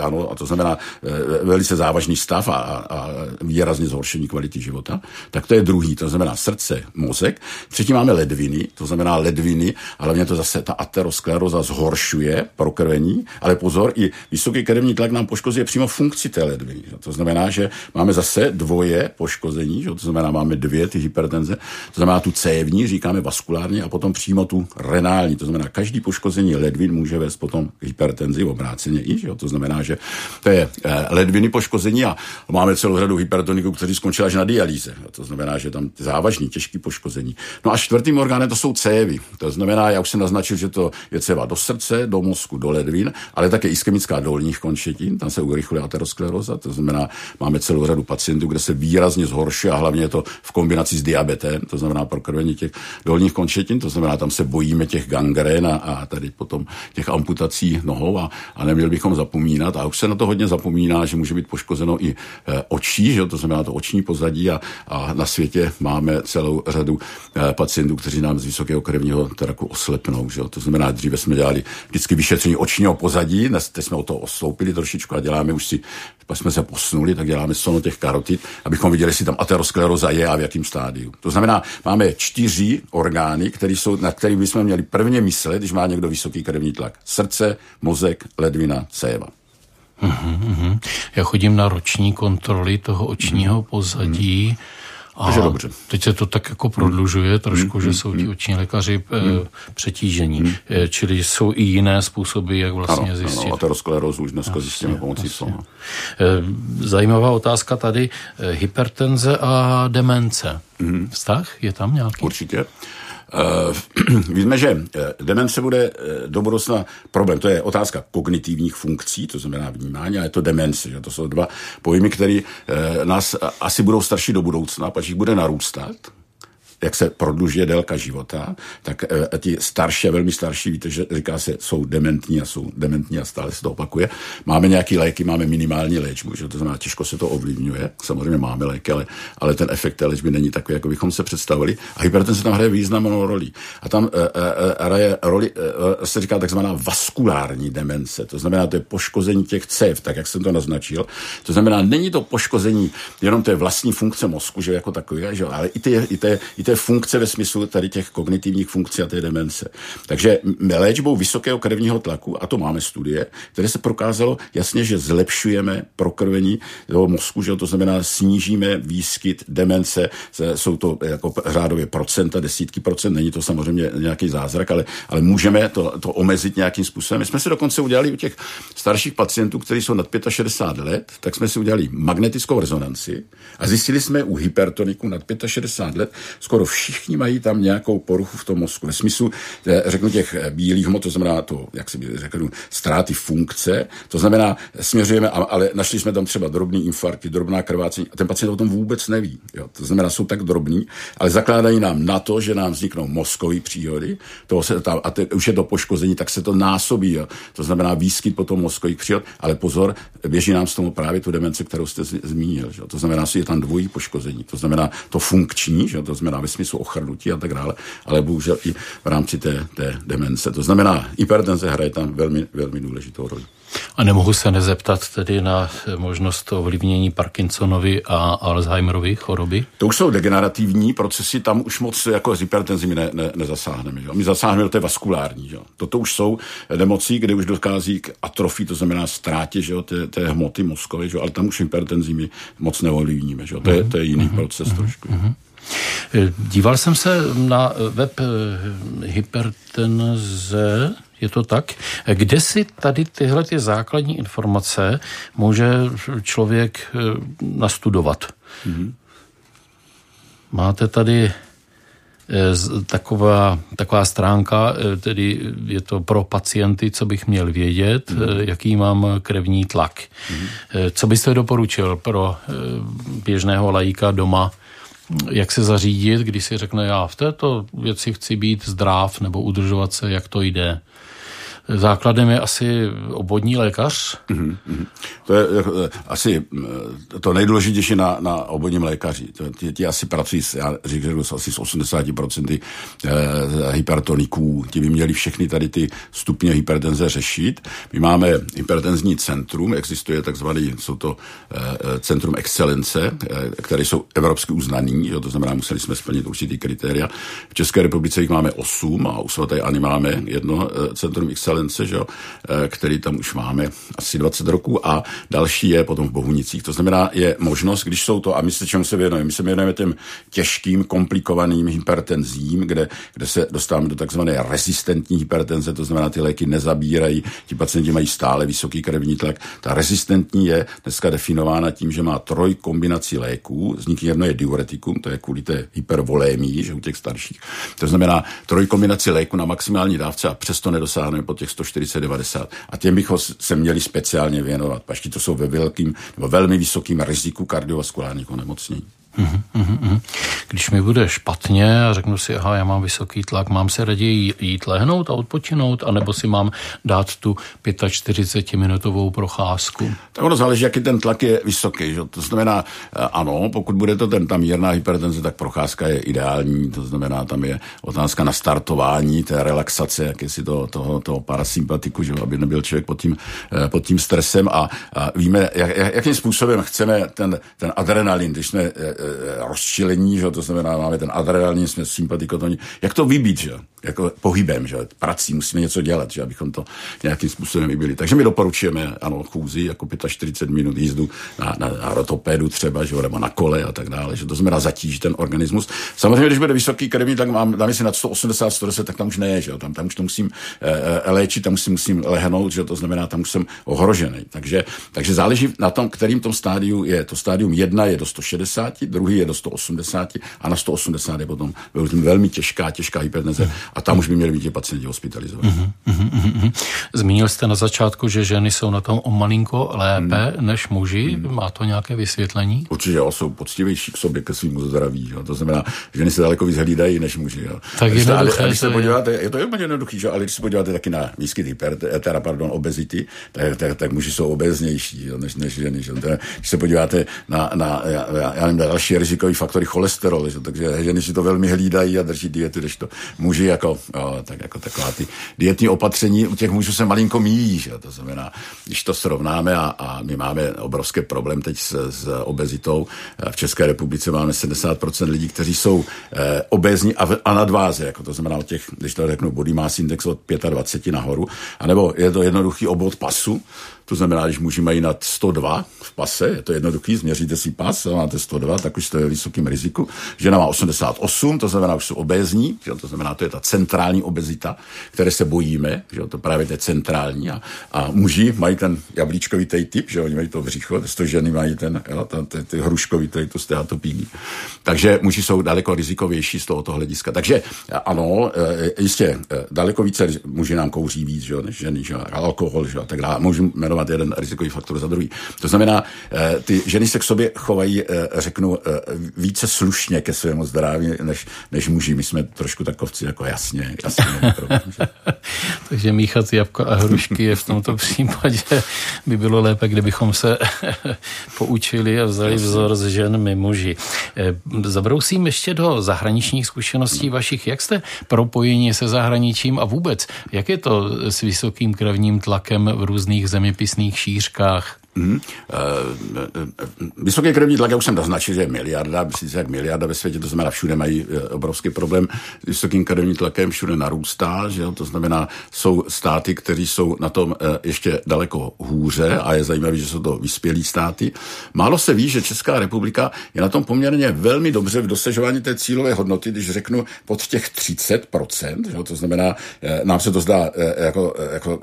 ano, a to znamená e, velice závažný stav a, a výrazně zhoršení kvality života, tak to je je druhý, to znamená srdce, mozek. Třetí máme ledviny, to znamená ledviny, ale hlavně to zase ta ateroskleroza zhoršuje prokrvení, ale pozor, i vysoký krevní tlak nám poškozuje přímo funkci té ledviny. To znamená, že máme zase dvoje poškození, to znamená, máme dvě ty hypertenze, to znamená tu cévní, říkáme vaskulárně, a potom přímo tu renální, to znamená, každý poškození ledvin může vést potom k hypertenzi, obráceně i, že? to znamená, že to je eh, ledviny poškození a máme celou řadu hypertoniků, kteří skončili až na dialýze. To znamená, znamená, že tam závažný, těžký poškození. No a čtvrtým orgánem to jsou cévy. To znamená, já už jsem naznačil, že to je céva do srdce, do mozku, do ledvin, ale také ischemická dolních končetin, tam se urychluje ateroskleroza, to znamená, máme celou řadu pacientů, kde se výrazně zhoršuje a hlavně je to v kombinaci s diabetem, to znamená prokrvení těch dolních končetin, to znamená, tam se bojíme těch gangrén a, a tady potom těch amputací nohou a, a neměli bychom zapomínat. A už se na to hodně zapomíná, že může být poškozeno i e, očí, že to znamená to oční pozadí a, a na světě máme celou řadu eh, pacientů, kteří nám z vysokého krevního tlaku oslepnou. Že? To znamená, dříve jsme dělali vždycky vyšetření očního pozadí, dnes teď jsme o to osloupili trošičku a děláme už si, pak jsme se posunuli, tak děláme sono těch karotid, abychom viděli, jestli tam ateroskleroza je a v jakém stádiu. To znamená, máme čtyři orgány, který jsou, na který bychom měli prvně myslet, když má někdo vysoký krevní tlak. Srdce, mozek, ledvina, céva. Uhum, uhum. Já chodím na roční kontroly toho očního pozadí. Uhum. Takže dobře. Teď se to tak jako prodlužuje trošku, mm, že jsou ti oční lékaři mm. přetížení. Mm. Čili jsou i jiné způsoby, jak vlastně ano, zjistit. Ano, aterosklerózu už dneska zjistíme pomocí slova. Zajímavá otázka tady. Hypertenze a demence. Mm. Vztah je tam nějaký? Určitě. Uh, [clears throat] víme, že eh, demence bude eh, do budoucna problém. To je otázka kognitivních funkcí, to znamená vnímání, a je to demence. Že? To jsou dva pojmy, které nás asi budou starší do budoucna, pak jich bude narůstat. Jak se prodlužuje délka života, tak e, ti starší velmi starší, víte, že říká se, jsou dementní a jsou dementní a stále se to opakuje. Máme nějaký léky, máme minimální léčbu, že to znamená, těžko se to ovlivňuje. Samozřejmě máme léky, ale, ale ten efekt té léčby není takový, jako bychom se představili. A hypertenze tam hraje významnou roli. A tam e, e, hraje roli, se říká takzvaná vaskulární demence. To znamená, to je poškození těch cév, tak jak jsem to naznačil. To znamená, není to poškození jenom té vlastní funkce mozku, že jako takové, že, ale i té, i, té, i té funkce ve smyslu tady těch kognitivních funkcí a té demence. Takže léčbou vysokého krevního tlaku, a to máme studie, které se prokázalo jasně, že zlepšujeme prokrvení toho mozku, že to znamená snížíme výskyt demence, jsou to jako řádově procenta, desítky procent, není to samozřejmě nějaký zázrak, ale, ale můžeme to, to omezit nějakým způsobem. My jsme si dokonce udělali u těch starších pacientů, kteří jsou nad 65 let, tak jsme si udělali magnetickou rezonanci a zjistili jsme u hypertoniků nad 65 let, skoro všichni mají tam nějakou poruchu v tom mozku. Ve smyslu, eh, řeknu těch eh, bílých hmot, to znamená to, jak si řeknu, ztráty funkce, to znamená, směřujeme, ale našli jsme tam třeba drobný infarkt, drobná krvácení a ten pacient o tom vůbec neví. Jo. To znamená, jsou tak drobní, ale zakládají nám na to, že nám vzniknou mozkové příhody, toho se tam, a te, už je to poškození, tak se to násobí. Jo. To znamená výskyt potom mozkových příhod, ale pozor, běží nám z toho právě tu demence, kterou jste zmínil. Že? To znamená, že je tam dvojí poškození. To znamená to funkční, že? to znamená smyslu ochrnutí a tak dále, ale bohužel i v rámci té, té demence. To znamená, hypertenze hraje tam velmi, velmi důležitou roli. A nemohu se nezeptat tedy na možnost ovlivnění Parkinsonovy a Alzheimerovy choroby? To už jsou degenerativní procesy, tam už moc jako s hypertenzí ne, ne, nezasáhneme. Jo? My zasáhneme do té vaskulární. Jo? Toto už jsou nemocí, kde už dochází k atrofii, to znamená ztrátě že jo? Té, té hmoty mozkové, že jo? ale tam už hypertenzí my moc neovlivníme. Že jo? To, je, to je jiný uh-huh, proces uh-huh, trošku. Uh-huh. Díval jsem se na web hypertenze je to tak? Kde si tady tyhle ty základní informace může člověk eh, nastudovat? Mm-hmm. Máte tady eh, taková, taková stránka, eh, tedy je to pro pacienty, co bych měl vědět, mm. jaký mám krevní tlak. Mm. Co byste doporučil pro běžného lajíka doma, jak se zařídit, když si řekne, já v této věci chci být zdrav nebo udržovat se, jak to jde? Základem je asi obvodní lékař. Mm-hmm. To je eh, asi eh, to nejdůležitější na, na obvodním lékaři. Ti, ti asi pracují, já říkám, asi s 80% eh, hypertoniků. Ti by měli všechny tady ty stupně hypertenze řešit. My máme hypertenzní centrum, existuje takzvaný, jsou to centrum excelence, které jsou evropsky uznaný, jo, to znamená, museli jsme splnit určitý kritéria. V České republice jich máme 8 a u svaté Ani máme jedno centrum excelence excelence, že jo, eh, který tam už máme asi 20 roků a další je potom v Bohunicích. To znamená, je možnost, když jsou to, a my se čemu se věnujeme, my se věnujeme těm těžkým, komplikovaným hypertenzím, kde, kde se dostáváme do takzvané rezistentní hypertenze, to znamená, ty léky nezabírají, ti pacienti mají stále vysoký krevní tlak. Ta rezistentní je dneska definována tím, že má troj kombinací léků, z nich jedno je diuretikum, to je kvůli té hypervolémii, že u těch starších. To znamená troj kombinací léku na maximální dávce a přesto nedosáhneme po těch 140-90. A těm bychom se měli speciálně věnovat, pašti to jsou ve velkým nebo velmi vysokým riziku kardiovaskulárních onemocnění. Mhm, mhm, mhm. Když mi bude špatně a řeknu si, aha, já mám vysoký tlak, mám se raději jít lehnout a odpočinout, anebo si mám dát tu 45-minutovou procházku? Tak ono záleží, jaký ten tlak je vysoký. Že? To znamená, eh, ano, pokud bude to ten, ta mírná hypertenze, tak procházka je ideální. To znamená, tam je otázka na startování té relaxace, jak si to, toho, toho parasympatiku, že? aby nebyl člověk pod tím, eh, pod tím stresem a, a víme, jak, jakým způsobem chceme ten, ten adrenalin, když jsme Eh, rozčilení, že? to znamená, máme ten adrenalin, jsme sympatikotoni. Jak to vybít, že? jako pohybem, že? prací, musíme něco dělat, že? abychom to nějakým způsobem vybili. Takže my doporučujeme, ano, chůzi, jako 45 minut jízdu na, na, na rotopedu třeba, že? nebo na kole a tak dále, že to znamená zatížit ten organismus. Samozřejmě, když bude vysoký krevní, tak mám, dáme si na 180, 110, tak tam už ne, že? Tam, tam už to musím e, léčit, tam musím, musím lehnout, že? to znamená, tam už jsem ohrožený. Takže, takže záleží na tom, kterým tom stádiu je. To stádium 1 je do 160, druhý je do 180 a na 180 je potom velmi těžká, těžká hypertenze a tam už by měli být ti pacienti hospitalizovaní. Uh-huh, uh-huh, uh-huh. Zmínil jste na začátku, že ženy jsou na tom o malinko lépe hmm. než muži. Hmm. Má to nějaké vysvětlení? Určitě, jo, jsou poctivější k sobě, ke svým zdraví. Jo. To znamená, že ženy se daleko víc hlídají než muži. Jo. Tak je ale, když se podíváte, je to úplně jednoduchý, že? ale když se podíváte taky na výskyt hyper, teda, pardon, obezity, tak, tak, tak muži jsou obeznější jo, než, než ženy. Že? Teda, když se podíváte na, na já, já nevím, další rizikový faktory cholesterol, že? takže ženy si to velmi hlídají a drží diety, když to muži jako, jo, tak, jako taková ty dietní opatření u těch mužů se malinko míjí. Že? To znamená, když to srovnáme a, a my máme obrovský problém teď s, s obezitou. V České republice máme 70% lidí, kteří jsou eh, obézní a, a nadváze, jako to znamená od těch, když to řeknu, body mass index od 25 nahoru, anebo je to jednoduchý obvod pasu, to znamená, když muži mají nad 102 v pase, je to jednoduchý, změříte si pas, a máte 102, tak už jste ve vysokém riziku. Žena má 88, to znamená, už jsou obézní, že to znamená, to je ta centrální obezita, které se bojíme, že to právě je centrální. A, a muži mají ten jablíčkový typ, že oni mají to břicho, to ženy mají ten, jo, ten, ten, ten hruškový to steatopígy. Takže muži jsou daleko rizikovější z tohoto hlediska. Takže ano, e, jistě, e, daleko více muži nám kouří víc, že, než ženy, že, alkohol, že, tak dále. Můžu jmenovat eliminovat jeden rizikový faktor za druhý. To znamená, eh, ty ženy se k sobě chovají, eh, řeknu, eh, více slušně ke svému zdraví, než, než muži. My jsme trošku takovci, jako jasně, jasně. [laughs] Takže míchat jabka a hrušky je v tomto případě by bylo lépe, kdybychom se [laughs] poučili a vzali vzor z žen my muži. Zabrousím ještě do zahraničních zkušeností vašich. Jak jste propojeni se zahraničím a vůbec, jak je to s vysokým krevním tlakem v různých zeměpisech zeměpisných šířkách Mm. Vysoký krevní tlak, já už jsem naznačil, že je miliarda, myslím si, jak miliarda ve světě, to znamená, všude mají eh, obrovský problém s vysokým krevním tlakem, všude narůstá, že jo? to znamená, jsou státy, které jsou na tom ještě daleko hůře a je zajímavé, že jsou to vyspělí státy. Málo se ví, že Česká republika je na tom poměrně velmi dobře v dosažování té cílové hodnoty, když řeknu pod těch 30%, že jo? to znamená, nám se to zdá jako, jako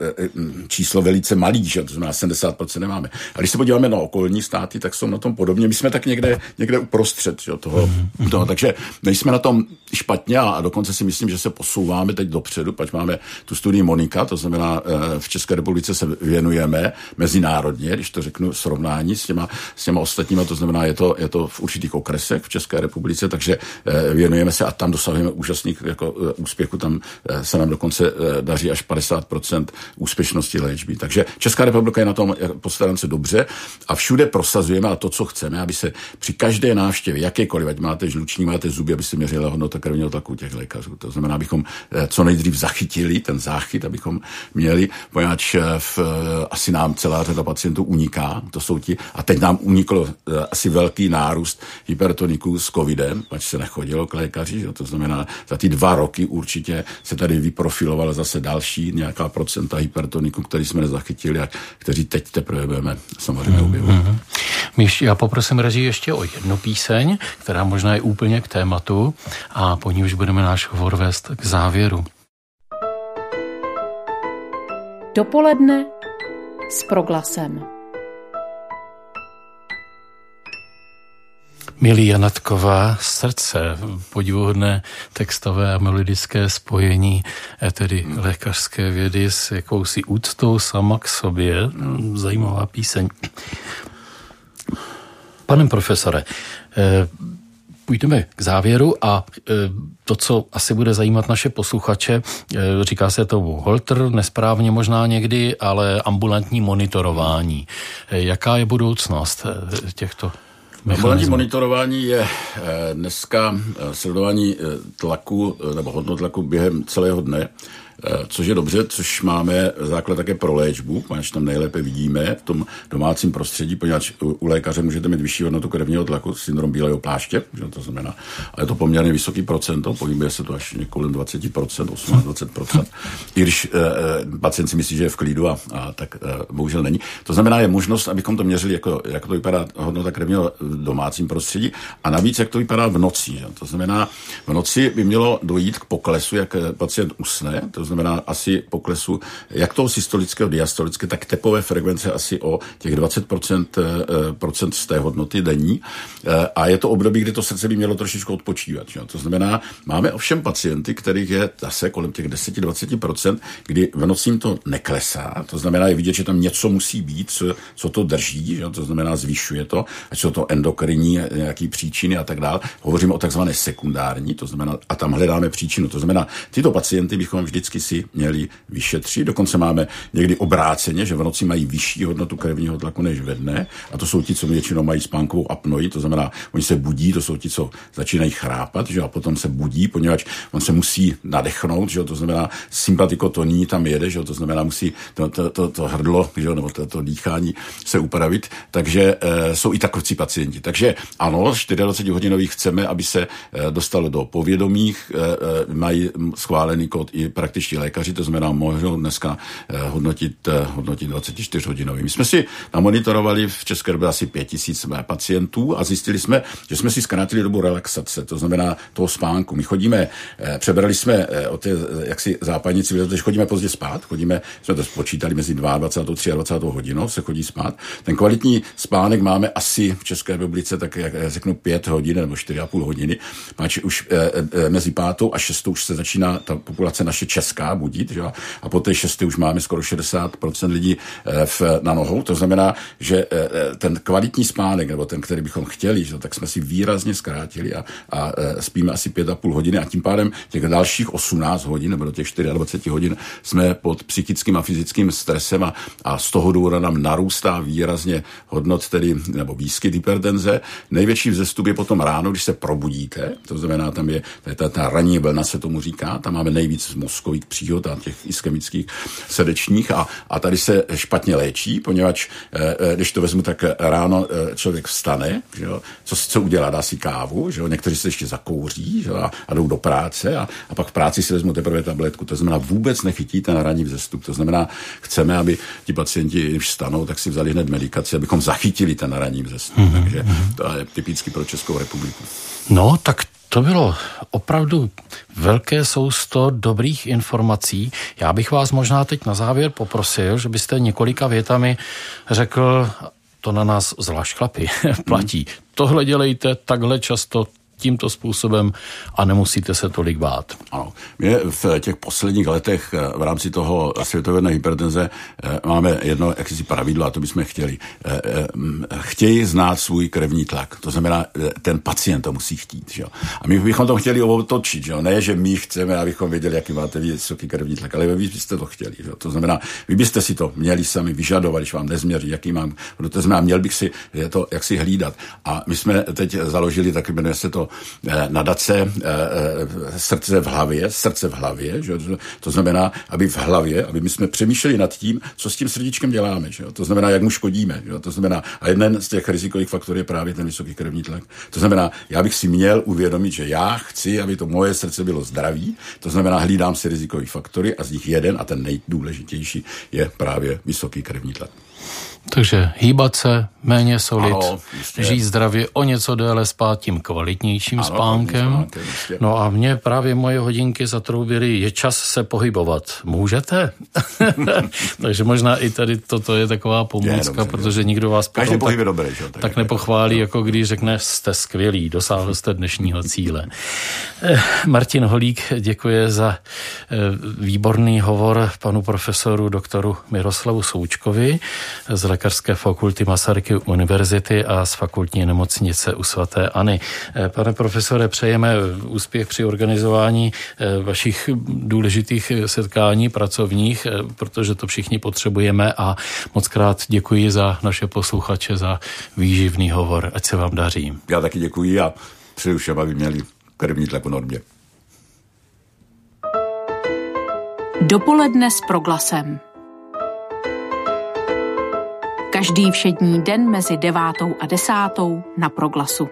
číslo velice malý, že jo? to znamená 70% nemáme. A když se podíváme na okolní státy, tak jsou na tom podobně. My jsme tak někde, někde uprostřed jo, toho, mm-hmm. toho. Takže nejsme na tom špatně a dokonce si myslím, že se posouváme teď dopředu, pač máme tu studii Monika, to znamená eh, v České republice se věnujeme mezinárodně, když to řeknu srovnání s těma, s těma ostatníma, to znamená, je to, je to v určitých okresech v České republice, takže eh, věnujeme se a tam dosahujeme úžasných jako, eh, úspěchů, tam se nám dokonce daří až 50% úspěšnosti léčby. Takže Česká republika je na tom postaran se dobře a všude prosazujeme a to, co chceme, aby se při každé návštěvě, jakékoliv, ať máte žluční, máte zuby, aby se měřila hodnota krevního tlaku těch lékařů. To znamená, abychom eh, co nejdřív zachytili ten záchyt, abychom měli, poněvadž eh, v, eh, asi nám celá řada pacientů uniká, to jsou ti, a teď nám uniklo asi velký nárůst hypertoniků s covidem, pač se nechodilo k lékaři, že? to znamená, za ty dva roky určitě se tady vyprofilovala zase další nějaká procenta hypertoniků, který jsme nezachytili a kteří teď teprve budeme samozřejmě objevovat. Mm-hmm. Já poprosím režii ještě o jednu píseň, která možná je úplně k tématu a po ní už budeme náš hovor vést k závěru. Dopoledne s proglasem. Milí Janatková, srdce, podivuhodné textové a melodické spojení, eh, tedy lékařské vědy s jakousi úctou sama k sobě. Zajímavá píseň. Pane profesore, eh, půjdeme k závěru a eh, to, co asi bude zajímat naše posluchače, říká se tomu holter, nesprávně možná někdy, ale ambulantní monitorování. Jaká je budoucnost těchto Ambulantní monitorování je eh, dneska eh, sledování eh, tlaku nebo hodnotlaku během celého dne. Eh, což je dobře, což máme základ také pro léčbu, poněvadž tam nejlépe vidíme v tom domácím prostředí, poněvadž u lékaře můžete mít vyšší hodnotu krevního tlaku, syndrom bílého pláště, že to znamená, ale je to poměrně vysoký procento, pohybuje se to až kolem 20%, 18-20%, i když eh, pacient si myslí, že je v klidu a, a tak eh, bohužel není. To znamená, je možnost, abychom to měřili, jako, jak to vypadá hodnota krevního v domácím prostředí a navíc, jak jak to vypadá v noci. Že? To znamená, v noci by mělo dojít k poklesu, jak pacient usne, to znamená asi poklesu jak toho systolického, diastolického, tak tepové frekvence asi o těch 20% eh, procent z té hodnoty denní. Eh, a je to období, kdy to srdce by mělo trošičku odpočívat. Že? To znamená, máme ovšem pacienty, kterých je zase kolem těch 10-20%, kdy v noci jim to neklesá. To znamená, je vidět, že tam něco musí být, co, co to drží, že? to znamená, zvyšuje to, ať jsou to endokrinní nějaký příčiny a tak dále. Hovoříme o takzvané sekundární, to znamená, a tam hledáme příčinu. To znamená, tyto pacienty bychom vždycky si měli vyšetřit. Dokonce máme někdy obráceně, že v noci mají vyšší hodnotu krevního tlaku než ve dne. A to jsou ti, co většinou mají spánkovou apnoji, to znamená, oni se budí, to jsou ti, co začínají chrápat, že a potom se budí, poněvadž on se musí nadechnout, že to znamená sympatikotoní tam jede, že to znamená musí to, to, to, to hrdlo, že nebo to, to dýchání se upravit, takže e, jsou i takoví pacienti. Takže ano, 24 hodinových chceme, aby se e, dostalo do povědomých, e, e, mají schválený kód i lékaři, to znamená, mohou dneska e, hodnotit, e, hodnotit 24 hodinový. My jsme si namonitorovali v České době asi 5000 pacientů a zjistili jsme, že jsme si zkrátili dobu relaxace, to znamená toho spánku. My chodíme, e, přebrali jsme e, o té jaksi západní civilizace, chodíme pozdě spát, chodíme, jsme to spočítali mezi 22 a 23 hodinou se chodí spát. Ten kvalitní spánek máme asi v České republice tak, jak řeknu, 5 hodin nebo 4,5 hodiny. Páč už mezi pátou a šestou už se začíná ta populace naše česká budit, že? a po té šesté už máme skoro 60% lidí e, v, na nohou. To znamená, že e, ten kvalitní spánek, nebo ten, který bychom chtěli, že? tak jsme si výrazně zkrátili a, a spíme asi 5,5 hodiny a tím pádem těch dalších 18 hodin nebo do těch 24 hodin jsme pod psychickým a fyzickým stresem a, a z toho důvodu nám narůstá výrazně hodnot, tedy, nebo výskyt hypertenze. Největší vzestup je potom ráno, když se probudíte, to znamená, tam je ta, ta ranní vlna, se tomu říká, tam máme nejvíc mozkových příhod a těch ischemických srdečních a, a tady se špatně léčí, poněvadž eh, eh, když to vezmu, tak ráno eh, člověk vstane, že jo, co, co udělá, dá si kávu, že jo, někteří se ještě zakouří že jo, a, a jdou do práce a, a pak v práci si vezmu teprve tabletku. To znamená, vůbec nechytí ten ranní vzestup. To znamená, chceme, aby ti pacienti, když vstanou, tak si vzali hned medikaci, abychom zachytili ten ranní vzestup. Mm-hmm. Takže to je typicky pro Českou republiku. No, tak to bylo opravdu velké sousto dobrých informací. Já bych vás možná teď na závěr poprosil, že byste několika větami řekl, to na nás zvlášť chlapi [laughs] platí. Tohle dělejte takhle často, tímto způsobem a nemusíte se tolik bát. Ano. My v těch posledních letech eh, v rámci toho světové hypertenze eh, máme jedno jakýsi pravidlo a to bychom chtěli. Eh, chtějí znát svůj krevní tlak. To znamená, ten pacient to musí chtít. Že? A my bychom to chtěli otočit. Že? Ne, že my chceme, abychom věděli, jaký máte vysoký krevní tlak, ale vy byste to chtěli. Že? To znamená, vy byste si to měli sami vyžadovat, když vám nezměří, jaký mám. To znamená, měl bych si to jak si hlídat. A my jsme teď založili, taky jmenuje se to Eh, nadace eh, eh, srdce v hlavě, srdce v hlavě, že? to znamená, aby v hlavě, aby my jsme přemýšleli nad tím, co s tím srdíčkem děláme, že? to znamená, jak mu škodíme, že? to znamená, a jeden z těch rizikových faktorů je právě ten vysoký krevní tlak. To znamená, já bych si měl uvědomit, že já chci, aby to moje srdce bylo zdravý, to znamená, hlídám si rizikové faktory a z nich jeden a ten nejdůležitější je právě vysoký krevní tlak. Takže hýbat se, méně solit, ano, žít zdravě, o něco déle spát tím kvalitnějším ano, spánkem. spánkem no a mě právě moje hodinky zatroubily, je čas se pohybovat. Můžete? [laughs] Takže možná i tady toto je taková pomůcka, je, protože nikdo vás potom tak, dobrý, že? tak, tak nepochválí, no. jako když řekne, jste skvělý, dosáhl jste dnešního cíle. Eh, Martin Holík děkuje za eh, výborný hovor panu profesoru doktoru Miroslavu Součkovi z Lékařské fakulty Masaryky univerzity a z fakultní nemocnice u svatéAny. Eh, pane profesore, přejeme úspěch při organizování eh, vašich důležitých setkání pracovních, eh, protože to všichni potřebujeme a moc krát děkuji za naše posluchače, za výživný hovor. Ať se vám daří. Já taky děkuji a přeju všem, aby měli krevní tlak normě. Dopoledne s proglasem. Každý všední den mezi devátou a desátou na Proglasu.